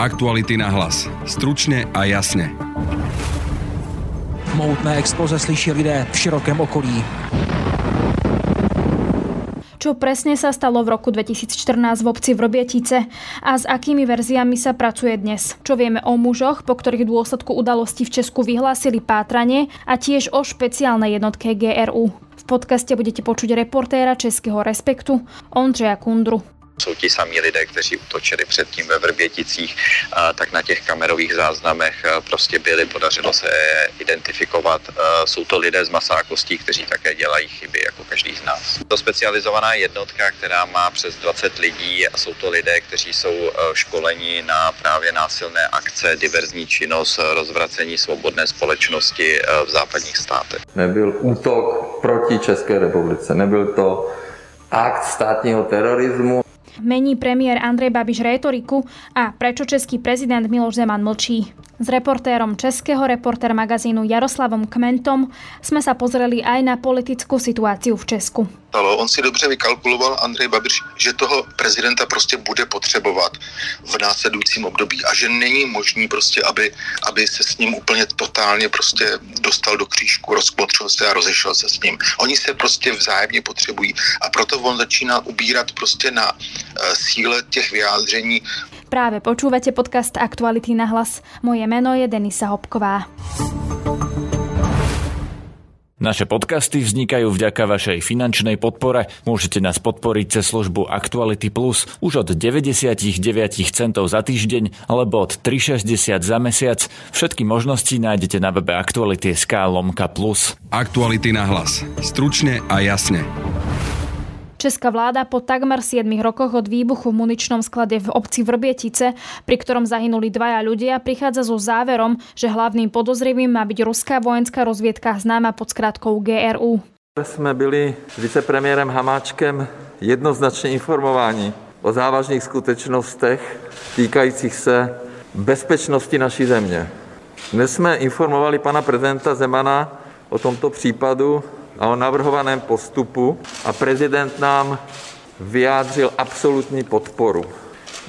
Aktuality na hlas. Stručne a jasne. Moutné exploze slyší lidé v širokém okolí. Čo presne sa stalo v roku 2014 v obci Vrbietice a s akými verziami sa pracuje dnes? Čo vieme o mužoch, po ktorých dôsledku udalosti v Česku vyhlásili pátranie a tiež o špeciálnej jednotke GRU. V podcaste budete počuť reportéra Českého Respektu Ondřeja Kundru jsou ti samí lidé, kteří utočili předtím ve Vrběticích, tak na těch kamerových záznamech prostě byli, podařilo se identifikovat. Jsou to lidé z masákostí, kteří také dělají chyby, jako každý z nás. To specializovaná jednotka, která má přes 20 lidí a jsou to lidé, kteří jsou školeni na právě násilné akce, diverzní činnost, rozvracení svobodné společnosti v západních státech. Nebyl útok proti České republice, nebyl to akt státního terorismu. Mení premiér Andrej Babiš rétoriku a prečo český prezident Miloš Zeman mlčí. S reportérom Českého reporter magazínu Jaroslavom Kmentom jsme sa pozreli aj na politickou situáciu v Česku. On si dobře vykalkuloval Andrej Babiš, že toho prezidenta prostě bude potřebovat v následujícím období a že není možný prostě, aby, aby se s ním úplně totálně prostě dostal do křížku, rozkmotřil se a rozešel se s ním. Oni se prostě vzájemně potřebují a proto on začíná ubírat prostě na uh, síle těch vyjádření Práve počúvate podcast Aktuality na hlas. Moje meno je Denisa Hopková. Naše podcasty vznikajú vďaka vašej finančnej podpore. Môžete nás podporiť cez službu Actuality Plus už od 99 centov za týždeň alebo od 3,60 za mesiac. Všetky možnosti nájdete na webe Actuality.sk lomka plus. Aktuality na hlas. Stručne a jasne. Česká vláda po takmer 7 rokoch od výbuchu v muničnom sklade v obci Vrbietice, pri ktorom zahynuli dvaja ľudia, prichádza so záverom, že hlavným podozrivým má byť ruská vojenská rozviedka známa pod skratkou GRU. Jsme byli s vicepremiérem Hamáčkem jednoznačně informováni o závažných skutečnostech týkajících se bezpečnosti naší země. Dnes jsme informovali pana prezidenta Zemana o tomto případu a o navrhovaném postupu a prezident nám vyjádřil absolutní podporu.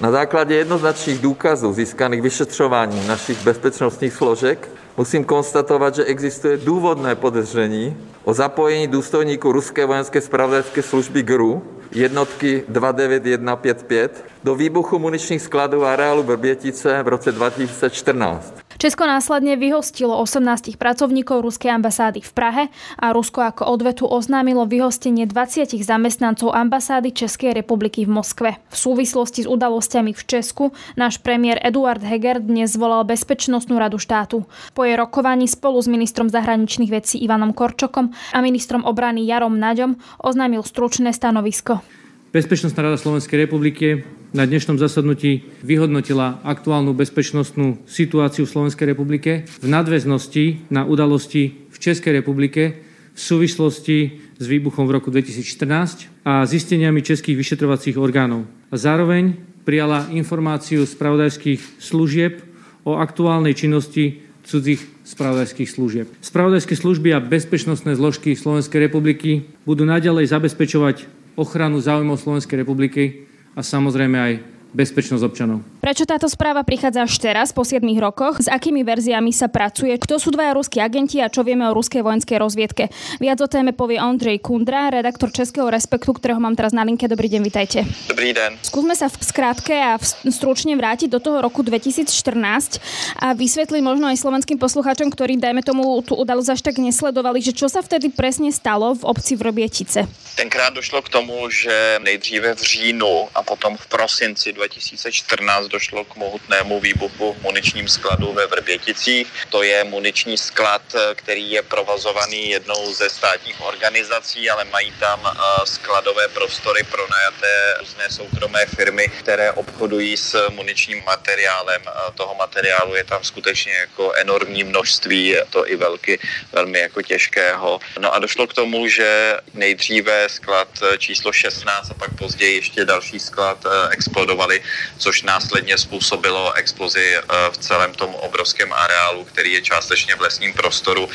Na základě jednoznačných důkazů získaných vyšetřováním našich bezpečnostních složek musím konstatovat, že existuje důvodné podezření o zapojení důstojníků ruské vojenské spravodajské služby GRU jednotky 29155 do výbuchu muničních skladů areálu Vrbětice v roce 2014. Česko následne vyhostilo 18 pracovníkov ruskej ambasády v Prahe a Rusko ako odvetu oznámilo vyhostenie 20 zamestnancov ambasády Českej republiky v Moskve. V súvislosti s udalosťami v Česku náš premiér Eduard Heger dnes zvolal Bezpečnostnú radu štátu. Po jej rokovaní spolu s ministrom zahraničných vecí Ivanom Korčokom a ministrom obrany Jarom Naďom oznámil stručné stanovisko. Bezpečnostná rada Slovenskej republiky na dnešnom zasadnutí vyhodnotila aktuálnu bezpečnostnú situáciu v Slovenskej republike v nadväznosti na udalosti v Českej republike v súvislosti s výbuchom v roku 2014 a zisteniami českých vyšetrovacích orgánov. A zároveň prijala informáciu spravodajských služieb o aktuálnej činnosti cudzích spravodajských služieb. Spravodajské služby a bezpečnostné zložky Slovenskej republiky budú naďalej zabezpečovať ochranu záujmov Slovenskej republiky a samozrejme aj bezpečnosť občanov. Prečo táto správa prichádza až teraz, po 7 rokoch? S akými verziami sa pracuje? Kto sú dvaja ruskí agenti a čo vieme o ruskej vojenskej rozviedke? Viac o téme povie Ondrej Kundra, redaktor Českého Respektu, ktorého mám teraz na linke. Dobrý deň, vitajte. Dobrý den. Skúsme sa v skrátke a v stručne vrátiť do toho roku 2014 a vysvetliť možno aj slovenským poslucháčom, ktorí, dajme tomu, tú udalosť až tak nesledovali, že čo sa vtedy presne stalo v obci Robietice. Tenkrát došlo k tomu, že nejdříve v říjnu a potom v prosinci 2014 došlo k mohutnému výbuchu v muničním skladu ve Vrběticích. To je muniční sklad, který je provozovaný jednou ze státních organizací, ale mají tam eh, skladové prostory pronajaté různé soukromé firmy, které obchodují s muničním materiálem. Toho materiálu je tam skutečně jako enormní množství, to i velky, velmi jako těžkého. No a došlo k tomu, že nejdříve sklad číslo 16 a pak později ještě další sklad eh, explodovali, což následně následně způsobilo explozi v celém tom obrovském areálu, který je částečně v lesním prostoru.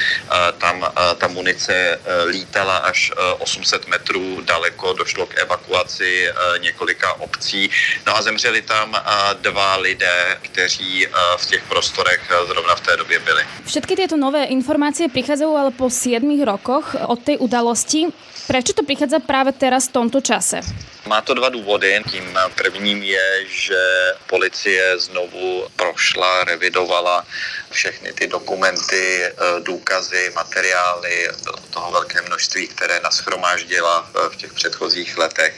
Tam ta munice lítala až 800 metrů daleko, došlo k evakuaci několika obcí. No a zemřeli tam dva lidé, kteří v těch prostorech zrovna v té době byli. Všetky tyto nové informace přichází ale po 7 rokoch od té udalosti. Proč to přichází právě teraz v tomto čase? Má to dva důvody. Tím prvním je, že policie znovu prošla, revidovala všechny ty dokumenty, eh, důkazy, materiály, toho velké množství, které naschromáždila eh, v těch předchozích letech.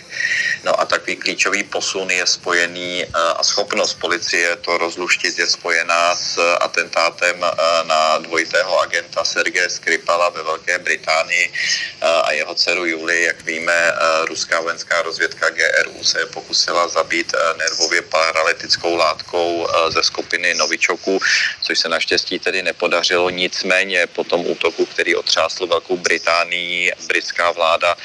No a takový klíčový posun je spojený eh, a schopnost policie to rozluštit je spojená s atentátem na dvojitého agenta Sergeje Skripala ve Velké Británii a jeho dceru Juli. Jak víme, ruská vojenská rozvědka GRU se pokusila zabít nervově paralytickou látkou ze skupiny Novičoků, což se naštěstí tedy nepodařilo. Nicméně po tom útoku, který otřásl Velkou Británii, britská vláda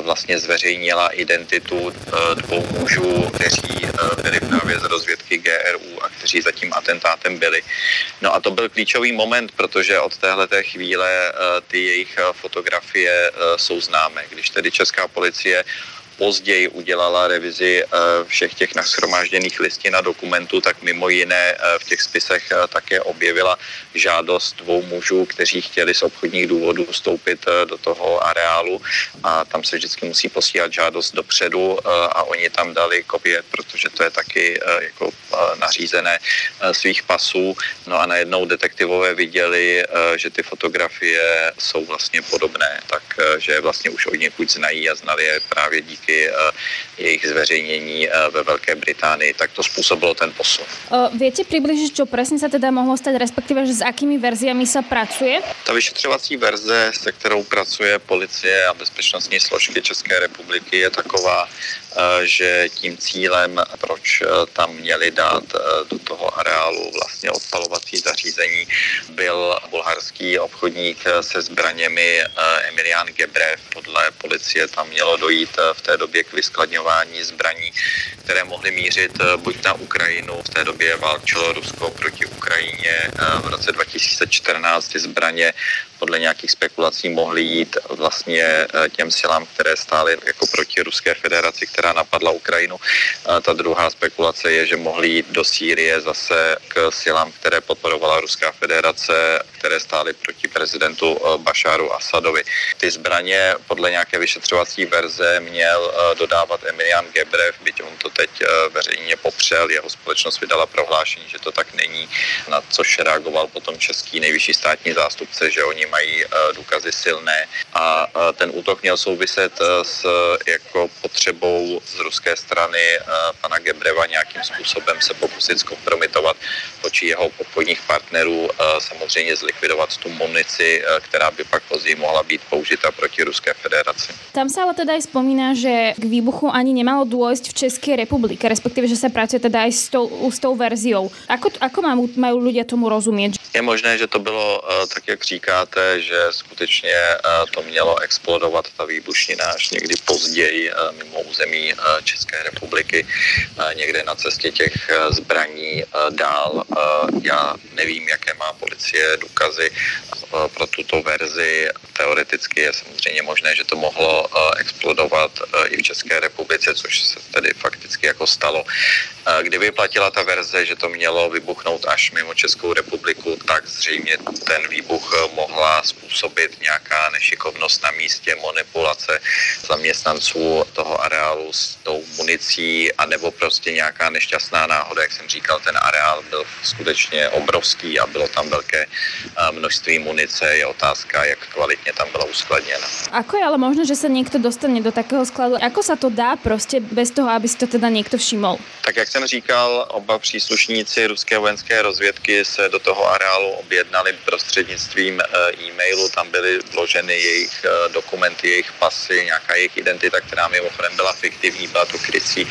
vlastně zveřejnila identitu dvou mužů, kteří byli právě z rozvědky GRU a kteří za tím atentátem byli. No a to byl klíčový moment, protože od téhle chvíle ty jejich fotografie jsou známé. Když tedy česká policie později udělala revizi eh, všech těch nashromážděných listin a dokumentů, tak mimo jiné eh, v těch spisech eh, také objevila žádost dvou mužů, kteří chtěli z obchodních důvodů vstoupit do toho areálu a tam se vždycky musí posílat žádost dopředu a oni tam dali kopie, protože to je taky jako nařízené svých pasů. No a najednou detektivové viděli, že ty fotografie jsou vlastně podobné, takže vlastně už od někud znají a znali je právě díky výsledky eh, jejich zveřejnění eh, ve Velké Británii, tak to způsobilo ten posun. Viete přibližit, co přesně se teda mohlo stát, respektive, že s jakými verziami se pracuje? Ta vyšetřovací verze, se kterou pracuje policie a bezpečnostní složky České republiky, je taková, Eh, že tím cílem, proč tam měli dát do toho areálu vlastně odpalovací zařízení, byl bulharský obchodník se zbraněmi Emilian Gebrev. Podle policie tam mělo dojít v té době k vyskladňování zbraní, které mohly mířit buď na Ukrajinu, v té době válčilo Rusko proti Ukrajině, v roce 2014 ty zbraně podle nějakých spekulací mohly jít vlastně eh, těm silám, které stály jako proti Ruské federaci, která napadla Ukrajinu. Ta druhá spekulace je, že mohly jít do Sýrie zase k silám, které podporovala Ruská federace, které stály proti prezidentu eh, Bašáru Asadovi. Ty zbraně podle nějaké vyšetřovací verze měl eh, dodávat Emilian Gebrev, byť on to teď veřejně popřel, jeho společnost vydala prohlášení, že to tak není, na což reagoval potom český nejvyšší státní zástupce, že oni mají eh, důkazy silné a eh, ten útok měl souviset eh, s jako potřebou z ruské strany pana Gebreva nějakým způsobem se pokusit zkompromitovat oči jeho obchodních partnerů, samozřejmě zlikvidovat tu munici, která by pak později mohla být použita proti Ruské federaci. Tam se ale teda i vzpomíná, že k výbuchu ani nemalo dôjsť v České republike, respektive, že se pracuje teda i s tou, s tou verziou. Ako, ako mají lidé tomu rozumět? Je možné, že to bylo tak, jak říkáte, že skutečně eh, to mělo explodovat, ta výbušnina, až někdy později eh, mimo území eh, České republiky, někde na cestě těch zbraní dál. Já nevím, jaké má policie důkazy pro tuto verzi. Teoreticky je samozřejmě možné, že to mohlo explodovat i v České republice, což se tedy fakticky jako stalo. Kdyby platila ta verze, že to mělo vybuchnout až mimo Českou republiku, tak zřejmě ten výbuch mohla způsobit nějaká nešikovnost na místě, manipulace zaměstnanců toho areálu s tou municí, anebo prostě nějaká nešťastná náhoda. Jak jsem říkal, ten areál byl skutečně obrovský a bylo tam velké množství munice. Je otázka, jak kvalitně tam byla uskladněna. Ako je ale možné, že se někdo dostane do takého skladu? Ako se to dá prostě bez toho, aby si to teda někdo všiml? Tak jak jsem říkal, oba příslušníci ruské vojenské rozvědky se do toho areálu objednali prostřednictvím e, e-mailu, tam byly vloženy jejich e, dokumenty, jejich pasy, nějaká jejich identita, která mimochodem byla fiktivní, byla to krycí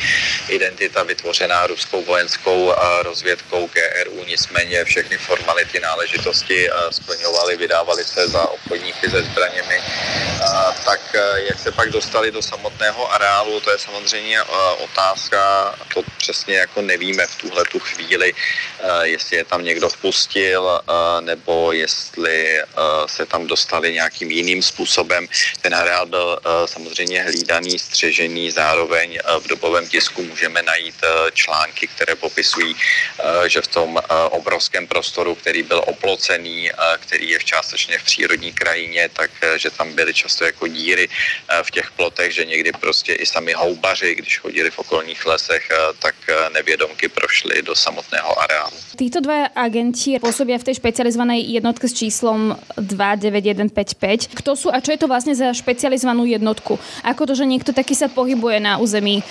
identita vytvořená ruskou vojenskou e, rozvědkou GRU, nicméně všechny formality, náležitosti splňovaly, vydávaly se za obchodníky se zbraněmi. Tak jak se pak dostali do samotného areálu, to je samozřejmě otázka, to přesně jako nevíme v tuhle tu chvíli, jestli je tam někdo vpustil, nebo jestli se tam dostali nějakým jiným způsobem. Ten areál byl samozřejmě hlídaný, střežený, zároveň v dobovém tisku můžeme najít články, které popisují, že v tom obrovském prostoru, který byl oplocený, který je v částečně v přírodní krajině, tak že tam byly často jako díry v těch plotech, že někdy prostě i sami houbaři, když chodili v okolních lesech, tak nevědomky prošli do samotného areálu. Títo dva agenti pôsobia v tej špecializovanej jednotke s číslom 29155. Kto sú a čo je to vlastne za špecializovanú jednotku? Ako to, že niekto taký sa pohybuje na území,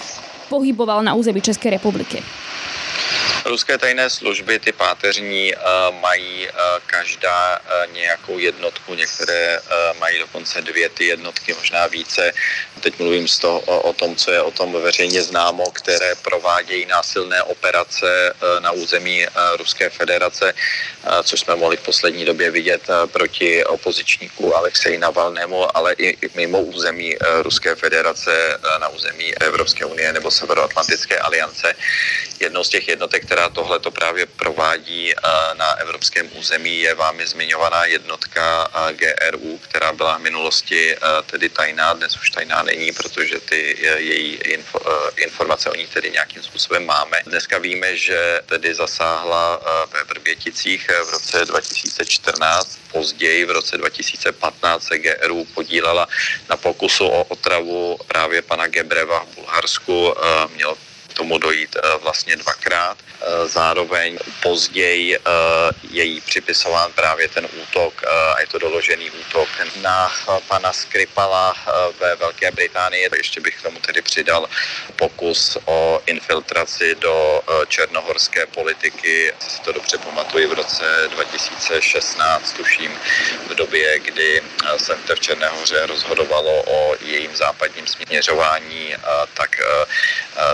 pohyboval na území Českej republiky? Ruské tajné služby, ty páteřní, eh, mají eh, každá eh, nějakou jednotku, některé mají dokonce dvě ty jednotky, možná více. Teď mluvím z toho, o, tom, co je o tom veřejně známo, které provádějí násilné operace na území Ruské federace, což jsme mohli v poslední době vidět proti opozičníku Alexeji Navalnému, ale i mimo území Ruské federace na území Evropské unie nebo Severoatlantické aliance. Jednou z těch jednotek, která která tohle to právě provádí eh, na evropském území, je vámi zmiňovaná jednotka eh, GRU, která byla v minulosti eh, tedy tajná, dnes už tajná není, protože ty její info, informace o ní tedy nějakým způsobem máme. Dneska víme, že tedy zasáhla ve Vrběticích v roce 2014, později v roce 2015 se GRU podílela na pokusu o otravu právě pana Gebreva v Bulharsku. Mělo tomu dojít eh, vlastně dvakrát. Eh, zároveň později eh, je jí připisován právě ten útok, a je to doložený útok na pana Skripala ve Velké Británii. Ještě bych tomu tedy přidal pokus o infiltraci do černohorské politiky. Si to dobře pamatuji v roce 2016, tuším, v době, kdy se v Černé hoře rozhodovalo o jejím západním směřování, tak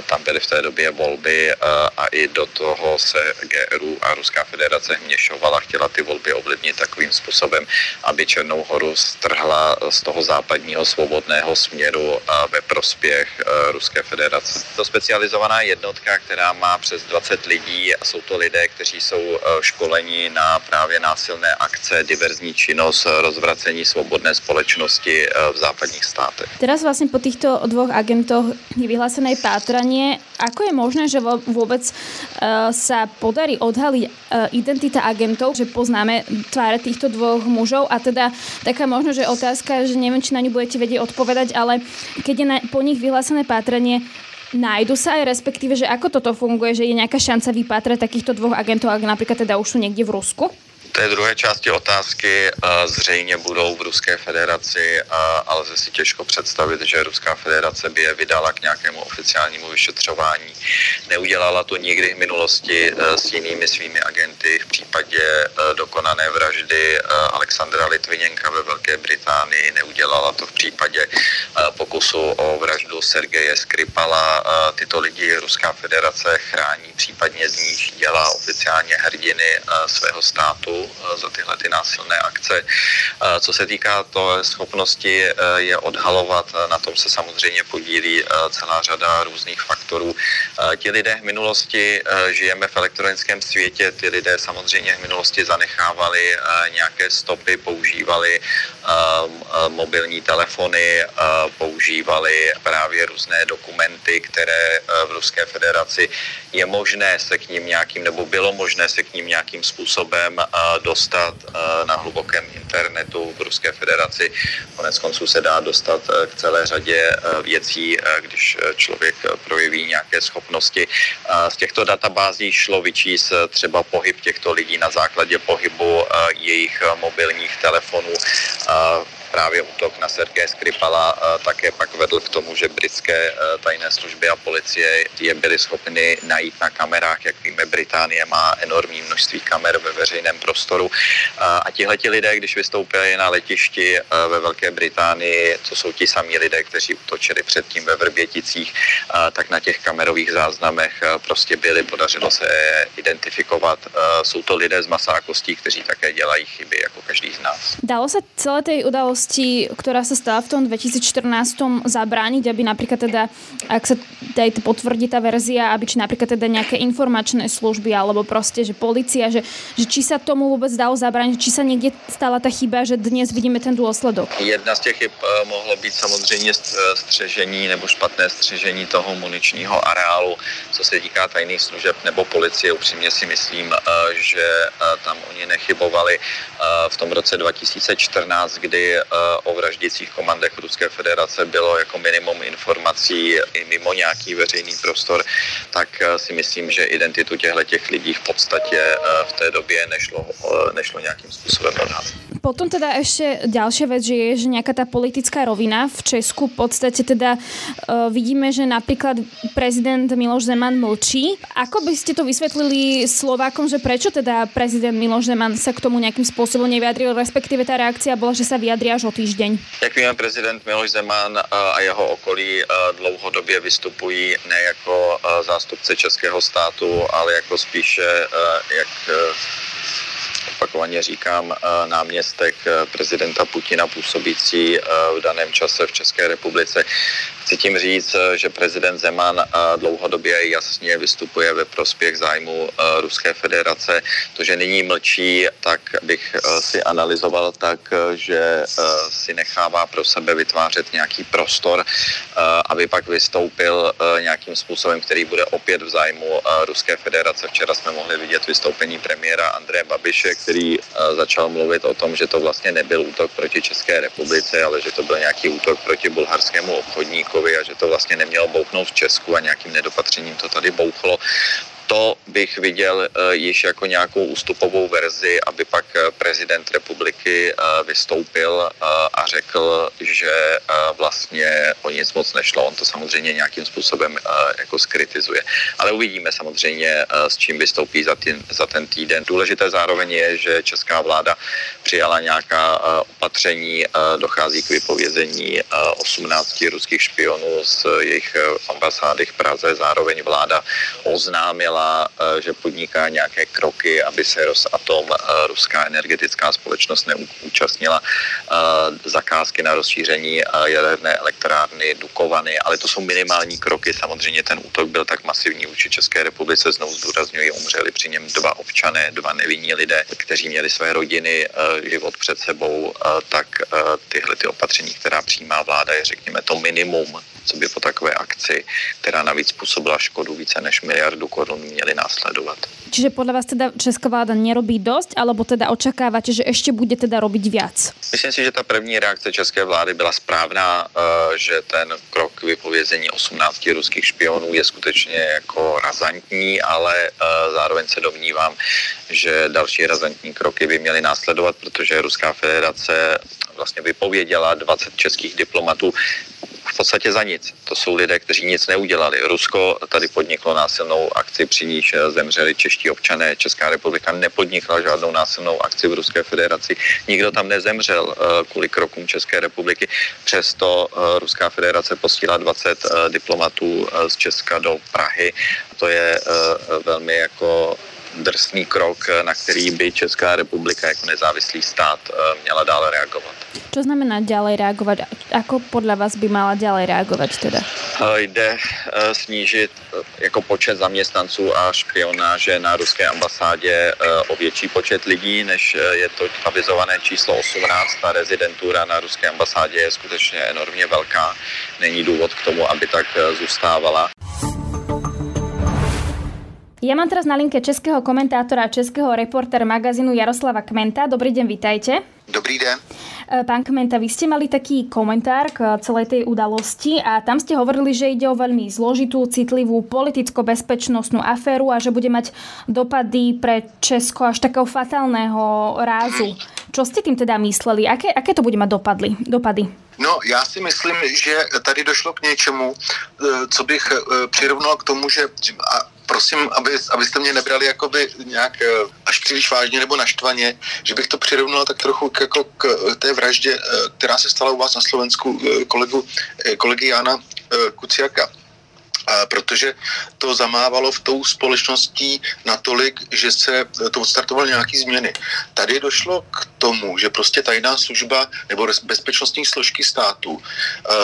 tam byly v té době volby a i do toho se GRU a Ruská federace hměšovala, chtěla ty volby ovlivnit takovým způsobem, aby Černou horu strhla z toho západního svobodného směru ve prospěch eh, Ruské federace. To specializovaná jednotka, která má přes 20 lidí, jsou to lidé, kteří jsou školeni na právě násilné akce, diverzní činnost, rozvracení svobodné společnosti v západních státech. Teraz vlastně po těchto dvou agentoch je vyhlásené pátranie Ako je možné, že vôbec uh, sa podarí odhaliť uh, identita agentov, že poznáme tváre týchto dvoch mužov a teda taká možno, že otázka, že neviem, či na ňu budete vedieť odpovedať, ale keď je na, po nich vyhlásené pátranie, nájdu sa aj respektíve, že ako toto funguje, že je nejaká šanca vypátrať takýchto dvoch agentov, ak napríklad teda už sú niekde v Rusku? Té druhé části otázky zřejmě budou v Ruské federaci, ale lze si těžko představit, že Ruská federace by je vydala k nějakému oficiálnímu vyšetřování. Neudělala to nikdy v minulosti e, s jinými svými agenty. V případě dokonané vraždy Alexandra Litviněnka ve Velké Británii, neudělala to v případě pokusu o vraždu Sergeje Skripala. Tyto lidi Ruská federace chrání, případně z nich dělá oficiálně hrdiny svého státu Za tyhle ty násilné akce. Co se týká to schopnosti eh, je odhalovat, na tom se samozřejmě podílí celá řada různých faktorů. Ti lidé v minulosti, žijeme v elektronickém světě, ty lidé samozřejmě v minulosti zanechávali nějaké stopy, používali mobilní telefony, používali právě různé dokumenty, které v Ruské federaci je možné se k ním nějakým, nebo bylo možné se k ním nějakým způsobem dostat na hlubokém internetu v Ruské federaci. Konec konců se dá dostat eh, k celé řadě eh, věcí, když člověk projeví nějaké schopnosti. Z těchto databází šlo vyčíst třeba pohyb těchto lidí na základě pohybu jejich mobilních telefonů právě útok na Sergeje Skripala také pak vedl k tomu, že britské tajné služby a policie je byly schopny najít na kamerách, jak víme, Británie má enormní množství kamer ve veřejném prostoru a tihleti lidé, když vystoupili na letišti ve Velké Británii, co jsou ti samí lidé, kteří útočili předtím ve Vrběticích, tak na těch kamerových záznamech prostě byli, podařilo se identifikovat. Jsou to lidé z masákostí, kteří také dělají chyby, jako každý z nás. Dalo se celé té udalosti udalosti, ktorá sa stala v tom 2014 zabrániť, aby napríklad teda, ak sa teda potvrdí tá verzia, aby či napríklad teda nejaké informačné služby alebo proste, že policia, že, že či sa tomu vôbec dalo zabrániť, či sa niekde stala tá chyba, že dnes vidíme ten dôsledok. Jedna z těch chyb eh, mohlo být samozřejmě eh, střežení nebo špatné střežení toho muničního areálu, co se týká tajných služeb nebo policie. Upřímně si myslím, že tam oni nechybovali v tom roce 2014, kdy o vraždících komandech Ruské federace bylo jako minimum informací i mimo nějaký veřejný prostor, tak si myslím, že identitu těchto těch lidí v podstatě v té době nešlo, nešlo nějakým způsobem odhalit. Potom teda ešte ďalšia vec, že je, že nejaká tá politická rovina v Česku v podstate teda vidíme, že napríklad prezident Miloš Zeman mlčí. Ako by ste to vysvetlili Slovákom, že prečo teda prezident Miloš Zeman sa k tomu nejakým spôsobom nevyjadril, respektíve tá reakcia bola, že sa vyjadri až o týždeň? Jak víme, prezident Miloš Zeman a jeho okolí dlouhodobě vystupují ne jako zástupce českého státu, ale jako spíše jak opakovaně říkám, náměstek prezidenta Putina působící v daném čase v České republice. Chci tím říct, že prezident Zeman dlouhodobě jasně vystupuje ve prospěch zájmu Ruské federace. To, že nyní mlčí, tak bych si analyzoval tak, že si nechává pro sebe vytvářet nějaký prostor, aby pak vystoupil nějakým způsobem, který bude opět v zájmu Ruské federace. Včera jsme mohli vidět vystoupení premiéra Andreje Babiše, který začal mluvit o tom, že to vlastně nebyl útok proti České republice, ale že to byl nějaký útok proti bulharskému obchodníku a že to vlastně nemělo bouchnout v Česku a nějakým nedopatřením to tady bouchlo to bych viděl uh, již jako nějakou ústupovou verzi, aby pak prezident republiky uh, vystoupil a řekl, že vlastně o nic moc nešlo. On to samozřejmě nějakým způsobem jako skritizuje. Ale uvidíme samozřejmě, s čím vystoupí za, tý, za ten týden. Důležité zároveň je, že česká vláda přijala nějaká opatření, dochází k vypovězení 18 ruských špionů z jejich ambasády v Praze. Zároveň vláda oznámila Eh, že podniká nějaké kroky, aby se Rosatom, eh, ruská energetická společnost, neúčastnila eh, zakázky na rozšíření jaderné elektrárny Dukovany, ale to jsou minimální kroky. Samozřejmě ten útok byl tak masivní vůči České republice, znovu zdůrazňuji, umřeli při něm dva občané, dva nevinní lidé, kteří měli své rodiny, život před sebou, tak tyhle ty opatření, která přijímá vláda, je řekněme to minimum, co by po takové akci, která navíc způsobila škodu více než miliardu korun, měly následovat. Čiže podle vás teda česká vláda nerobí dost, alebo teda očekáváte, že ještě bude teda robiť viac? Myslím si, že ta první reakce české vlády byla správná, eh, že ten krok vypovězení 18 ruských špionů je skutečně jako razantní, ale eh, zároveň se domnívám, že další razantní kroky by měly následovat, protože Ruská federace vlastně vypověděla 20 českých diplomatů v podstatě za nic. To jsou lidé, kteří nic neudělali. Rusko tady podniklo násilnou akci, při níž zemřeli čeští občané. Česká republika nepodnikla žádnou násilnou akci v Ruské federaci. Nikdo tam nezemřel eh, kvůli krokům České republiky. Přesto eh, Ruská federace posílá 20 eh, diplomatů z Česka do Prahy. To je velmi jako drsný krok, na který by Česká republika jako nezávislý stát měla dále reagovat. Čo znamená ďalej reagovat? Ako podle vás by mala ďalej reagovat teda? Jde snížit jako počet zaměstnanců a špionáže na ruské ambasádě o větší počet lidí, než je to avizované číslo 18. Ta rezidentura na ruské ambasádě je skutečně enormně velká. Není důvod k tomu, aby tak zůstávala. Ja mám teraz na linke českého komentátora a českého reportéra magazínu Jaroslava Kmenta. Dobrý deň, vítajte. Dobrý den. Pán Kmenta, vy ste mali taký komentár k celej tej udalosti a tam ste hovorili, že ide o veľmi zložitú, citlivú politicko-bezpečnostnú aféru a že bude mať dopady pre Česko až takého fatálneho rázu. Čo ste tým teda mysleli? Aké, aké to bude mať dopadly, dopady? No, já si myslím, že tady došlo k něčemu, co bych přirovnal k tomu, že prosím, aby, abyste mě nebrali jakoby nějak až příliš vážně nebo naštvaně, že bych to přirovnal tak trochu k, jako k té vraždě, která se stala u vás na Slovensku kolegu, kolegy Jana Kuciaka protože to zamávalo v tou společností natolik, že se to odstartovaly nějaké změny. Tady došlo k tomu, že prostě tajná služba nebo bezpečnostní složky státu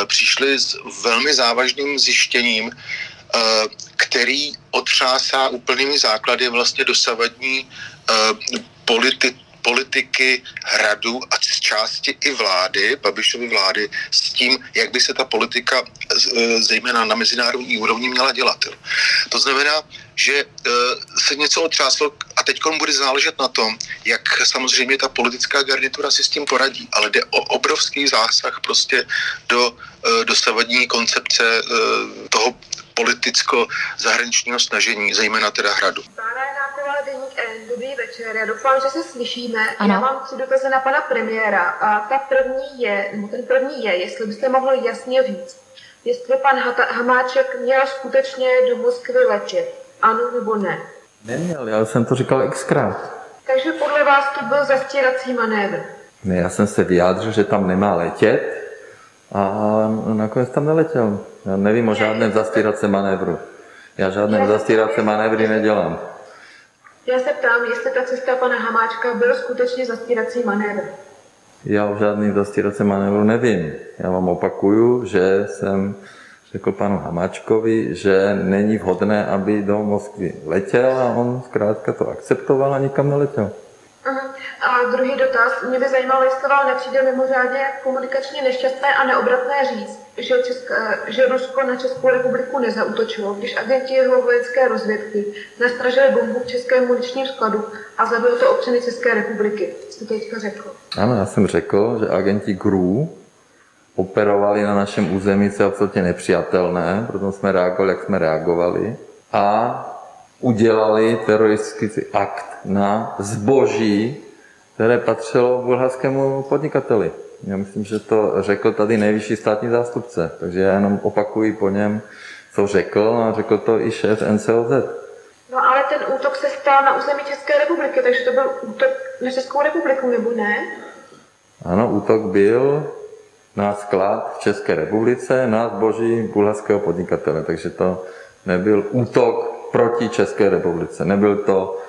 přišly s velmi závažným zjištěním, který otřásá úplnými základy vlastně dosavadní politi- politiky hradu a z části i vlády, Babišovy vlády, s tím, jak by se ta politika e, zejména na mezinárodní úrovni měla dělat. To znamená, že e, se něco otřáslo a teď bude záležet na tom, jak samozřejmě ta politická garnitura si s tím poradí, ale jde o obrovský zásah prostě do dosavadní koncepce toho politicko-zahraničního snažení, zejména teda hradu. Dobrý večer, já doufám, že se slyšíme. Ano. Já mám tři dotazy na pana premiéra a ta první je, nebo ten první je, jestli byste mohli jasně říct, jestli pan Hamáček měl skutečně do Moskvy letět, ano nebo ne? Neměl, já jsem to říkal xkrát. Takže podle vás to byl zastírací manévr? Ne, já jsem se vyjádřil, že tam nemá letět a nakonec tam neletěl. Já nevím o žádném zastíracím manévru. Já žádné zastírací manévry nedělám. Já se ptám, jestli ta cesta pana Hamáčka byl skutečně zastírací manévr. Já o žádným zastíracím manévru nevím. Já vám opakuju, že jsem řekl panu Hamáčkovi, že není vhodné, aby do Moskvy letěl a on zkrátka to akceptoval a nikam neletěl. Uh-huh. A druhý dotaz. Mě by zajímalo, jestli vám nepřijde mimořádně komunikačně nešťastné a neobratné říct, že, Česká, že Rusko na Českou republiku nezautočilo, když agenti jeho vojenské rozvědky nastražili bombu v českém muničním skladu a zabilo to občany České republiky. Jste to teďka řekl. Ano, já jsem řekl, že agenti GRU operovali na našem území, co je absolutně nepřijatelné, proto jsme reagovali, jak jsme reagovali. A udělali teroristický akt na zboží, které patřilo bulharskému podnikateli. Já myslím, že to řekl tady nejvyšší státní zástupce, takže já jenom opakuji po něm, co řekl a řekl to i šéf NCOZ. No ale ten útok se stal na území České republiky, takže to byl útok na Českou republiku, nebo ne? Ano, útok byl na sklad v České republice na zboží bulharského podnikatele, takže to nebyl útok proti České republice, nebyl to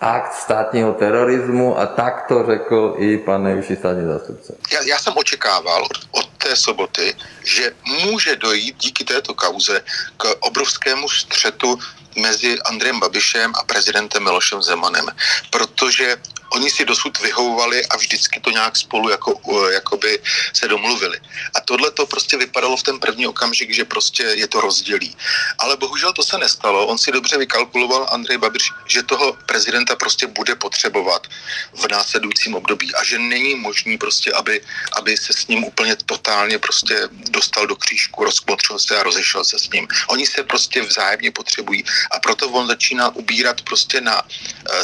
akt státního terorismu a tak to řekl i pan nejvyšší státní zástupce. Já, já jsem očekával od, od té soboty, že může dojít díky této kauze k obrovskému střetu mezi Andrejem Babišem a prezidentem Milošem Zemanem, protože oni si dosud vyhovovali a vždycky to nějak spolu jako, jakoby se domluvili. A tohle to prostě vypadalo v ten první okamžik, že prostě je to rozdělí. Ale bohužel to se nestalo. On si dobře vykalkuloval Andrej Babiš, že toho prezidenta prostě bude potřebovat v následujícím období a že není možný prostě, aby, aby se s ním úplně totálně prostě dostal do křížku, rozkmotřil se a rozešel se s ním. Oni se prostě vzájemně potřebují a proto on začíná ubírat prostě na uh,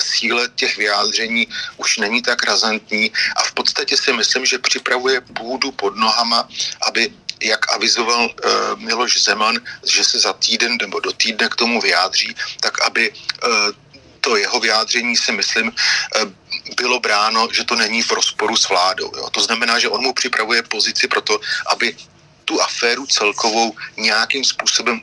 síle těch vyjádření už není tak razantní a v podstatě si myslím, že připravuje půdu pod nohama, aby jak avizoval uh, Miloš Zeman, že se za týden nebo do týdne k tomu vyjádří, tak aby uh, to jeho vyjádření si myslím uh, bylo bráno, že to není v rozporu s vládou. Jo. To znamená, že on mu připravuje pozici pro to, aby tu aféru celkovou nějakým způsobem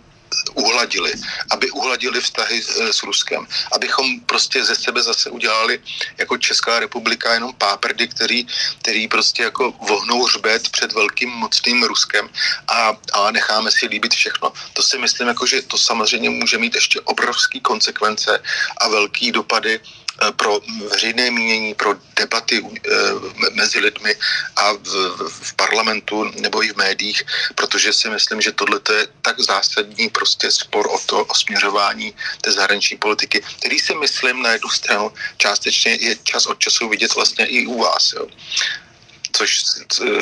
uhladili, aby uhladili vztahy s, s Ruskem, abychom prostě ze sebe zase udělali jako Česká republika jenom páprdy, který, který prostě jako vohnou hřbet před velkým mocným Ruskem a, a necháme si líbit všechno. To si myslím, jako, že to samozřejmě může mít ještě obrovské konsekvence a velký dopady Eh, pro veřejné mínění, pro debaty eh, mezi lidmi a v, v parlamentu nebo i v médiích, protože si myslím, že tohle je tak zásadní prostě spor o to, o směřování té zahraniční politiky, který si myslím na jednu stranu částečně je čas od času vidět vlastně i u vás. Jo což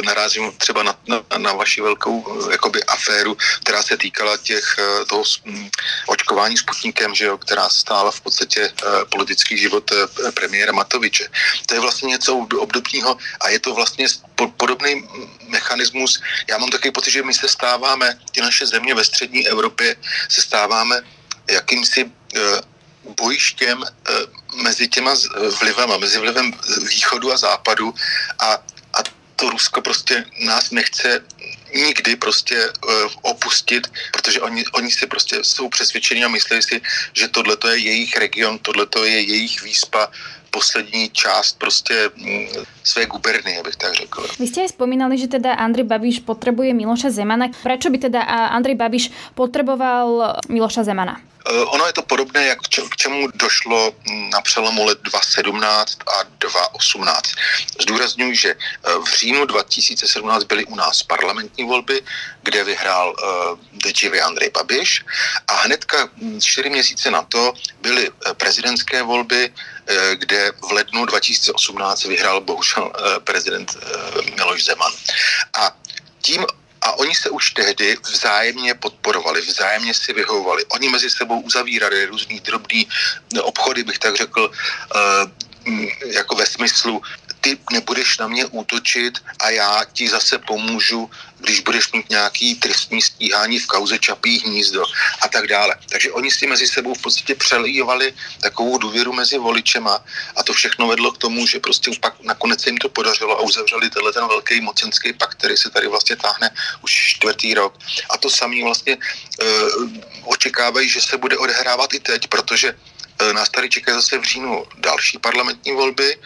narazím třeba na, na, na vaši velkou jakoby aféru, která se týkala těch eh, toho mm, očkování Sputnikem, že jo, která stála v podstatě eh, politický život eh, premiéra Matoviče. To je vlastně něco obdobného a je to vlastně podobný mechanismus. Já mám takový pocit, že my se stáváme, ty naše země ve střední Evropě se stáváme jakýmsi bojištěm mezi těma vlivama, mezi vlivem východu a západu a to Rusko prostě nás nechce nikdy prostě uh, opustit, protože oni, oni si prostě jsou přesvědčeni a myslí si, že tohle je jejich region, tohle je jejich výspa, poslední část prostě mm, své gubernie, abych tak řekl. Vy jste spomínali, že teda Andrej Babiš potřebuje Miloša Zemana. Proč by teda Andrej Babiš potřeboval Miloša Zemana? Eh, ono je to podobné, jak k čemu došlo na přelomu let 2017 a 2018. Zdůraznuju, že eh, v říjnu 2017 byly u nás parlamentní volby, kde vyhrál uh, Andrej Babiš a hnedka čtyři měsíce na to byly prezidentské volby, kde v lednu 2018 vyhrál bohužel prezident Miloš Zeman. A tím a oni se už tehdy vzájemně podporovali, vzájemně si vyhovovali. Oni mezi sebou uzavírali různý drobný obchody, bych tak řekl, eh, jako ve smyslu, ty nebudeš na mě útočit a já ti zase pomůžu, když budeš mít nějaký trestní stíhání v kauze Čapí hnízdo a tak dále. Takže oni si mezi sebou v podstatě přelívali takovou důvěru mezi voličema a to všechno vedlo k tomu, že prostě pak nakonec se jim to podařilo a uzavřeli tenhle ten velký mocenský pakt, který se tady vlastně táhne už čtvrtý rok. A to samý vlastně e, očekávají, že se bude odehrávat i teď, protože nás tady čekají zase v říjnu další parlamentní volby.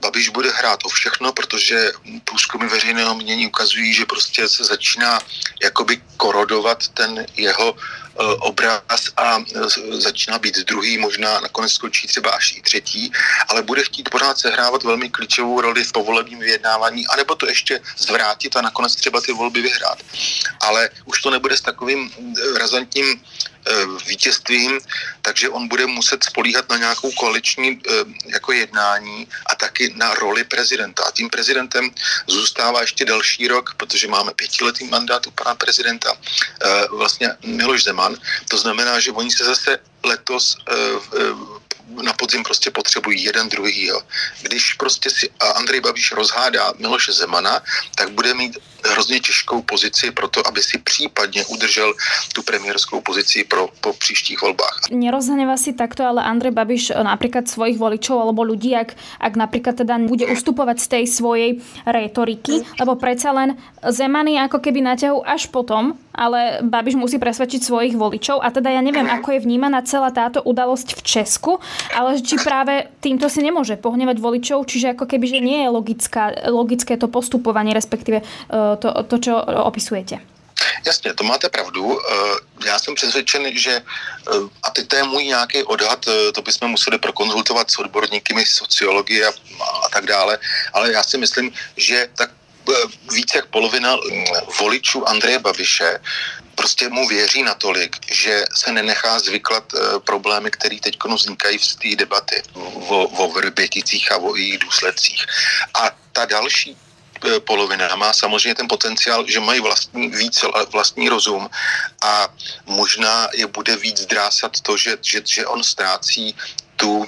Babiš bude hrát o všechno, protože průzkumy veřejného mění ukazují, že prostě se začíná jakoby korodovat ten jeho e, obraz a e, začíná být druhý, možná nakonec skončí třeba až i třetí, ale bude chtít pořád sehrávat velmi klíčovou roli v povolebním vyjednávání, anebo to ještě zvrátit a nakonec třeba ty volby vyhrát. Ale už to nebude s takovým razantním Eh, vítězstvím, takže on bude muset spolíhat na nějakou koaliční eh, jako jednání a taky na roli prezidenta. A tím prezidentem zůstává ještě další rok, protože máme pětiletý mandát u pana prezidenta, eh, vlastně Miloš Zeman. To znamená, že oni se zase letos na podzim prostě potřebují jeden druhýho. Když prostě si Andrej Babiš rozhádá Miloše Zemana, tak bude mít hrozně těžkou pozici pro to, aby si případně udržel tu premiérskou pozici pro po příštích volbách. Nerozhneva si takto, ale Andrej Babiš eh, například svojich voličov alebo ľudí, ak, ak napríklad teda bude ustupovat z tej svojej retoriky, lebo predsa len Zeman je ako keby naťahu až potom, ale Babiš musí presvedčiť svojich voličov a teda ja neviem, ako je vnímaná celá táto udalosť v Česku, ale či práve týmto si nemôže pohnevať voličov, čiže ako keby, že nie je logická, logické to postupovanie, respektíve uh, to, to čo opisujete. Jasně, to máte pravdu. Eh, já jsem přesvědčen, že, eh, a teď to je můj nějaký odhad, to bychom museli prokonzultovat s odborníky sociologie a, a tak dále, ale já si myslím, že tak více jak polovina voličů Andreje Babiše prostě mu věří natolik, že se nenechá zvyklat problémy, které teď vznikají v té debaty o, o vrběticích a o jejich důsledcích. A ta další Eh, polovina má samozřejmě ten potenciál, že mají vlastní, víc vlastní rozum a možná je bude víc drásat to, že, že, že on ztrácí tu um,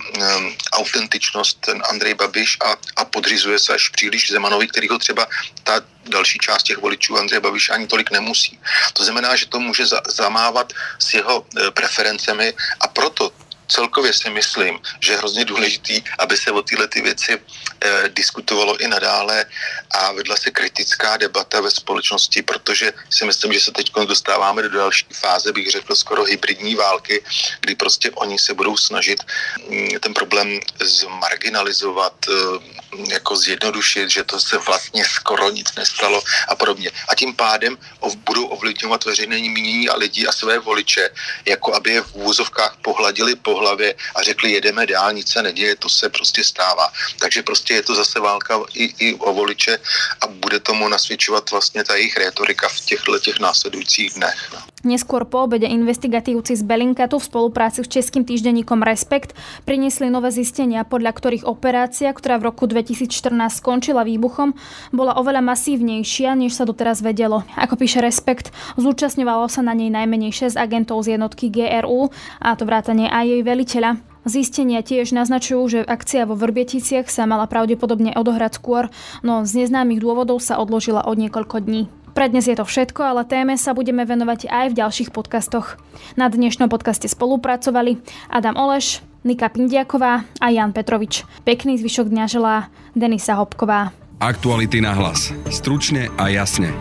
autentičnost ten Andrej Babiš a, a podřizuje se až příliš Zemanovi, který ho třeba ta další část těch voličů Andreje Babiše ani tolik nemusí. To znamená, že to může za, zamávat s jeho e, preferencemi a proto celkově si myslím, že je hrozně důležitý, aby se o tyhle ty věci eh, diskutovalo i nadále a vedla se kritická debata ve společnosti, protože si myslím, že se teď dostáváme do další fáze, bych řekl skoro hybridní války, kdy prostě oni se budou snažit mm, ten problém zmarginalizovat, eh, jako zjednodušit, že to se vlastně skoro nic nestalo a podobně. A tím pádem budou ovlivňovat veřejné mínění a lidi a své voliče, jako aby je v úvozovkách pohladili po hlavě a řekli, jedeme dál, nic se neděje, to se prostě stává. Takže prostě je to zase válka i, i o voliče a bude tomu nasvědčovat vlastně ta jejich retorika v těchto těch následujících dnech. No. Neskôr po obede investigatívci z Belinkatu v spolupráci s českým týždenníkom Respekt priniesli nové zistenia, podľa ktorých operácia, ktorá v roku 2014 skončila výbuchom, bola oveľa masívnejšia, než sa doteraz vedelo. Ako píše Respekt, zúčastňovalo sa na nej najmenej 6 agentov z jednotky GRU, a to vrátanie aj jej veliteľa. Zistenia tiež naznačujú, že akcia vo Vrbieticiach sa mala pravdepodobne odohrať skôr, no z neznámych dôvodov sa odložila od niekoľko dní. Pre dnes je to všetko, ale téme sa budeme venovať aj v ďalších podcastoch. Na dnešnom podcaste spolupracovali Adam Oleš, Nika Pindiaková a Jan Petrovič. Pekný zvyšok dňa želá Denisa Hopková. Aktuality na hlas. Stručne a jasne.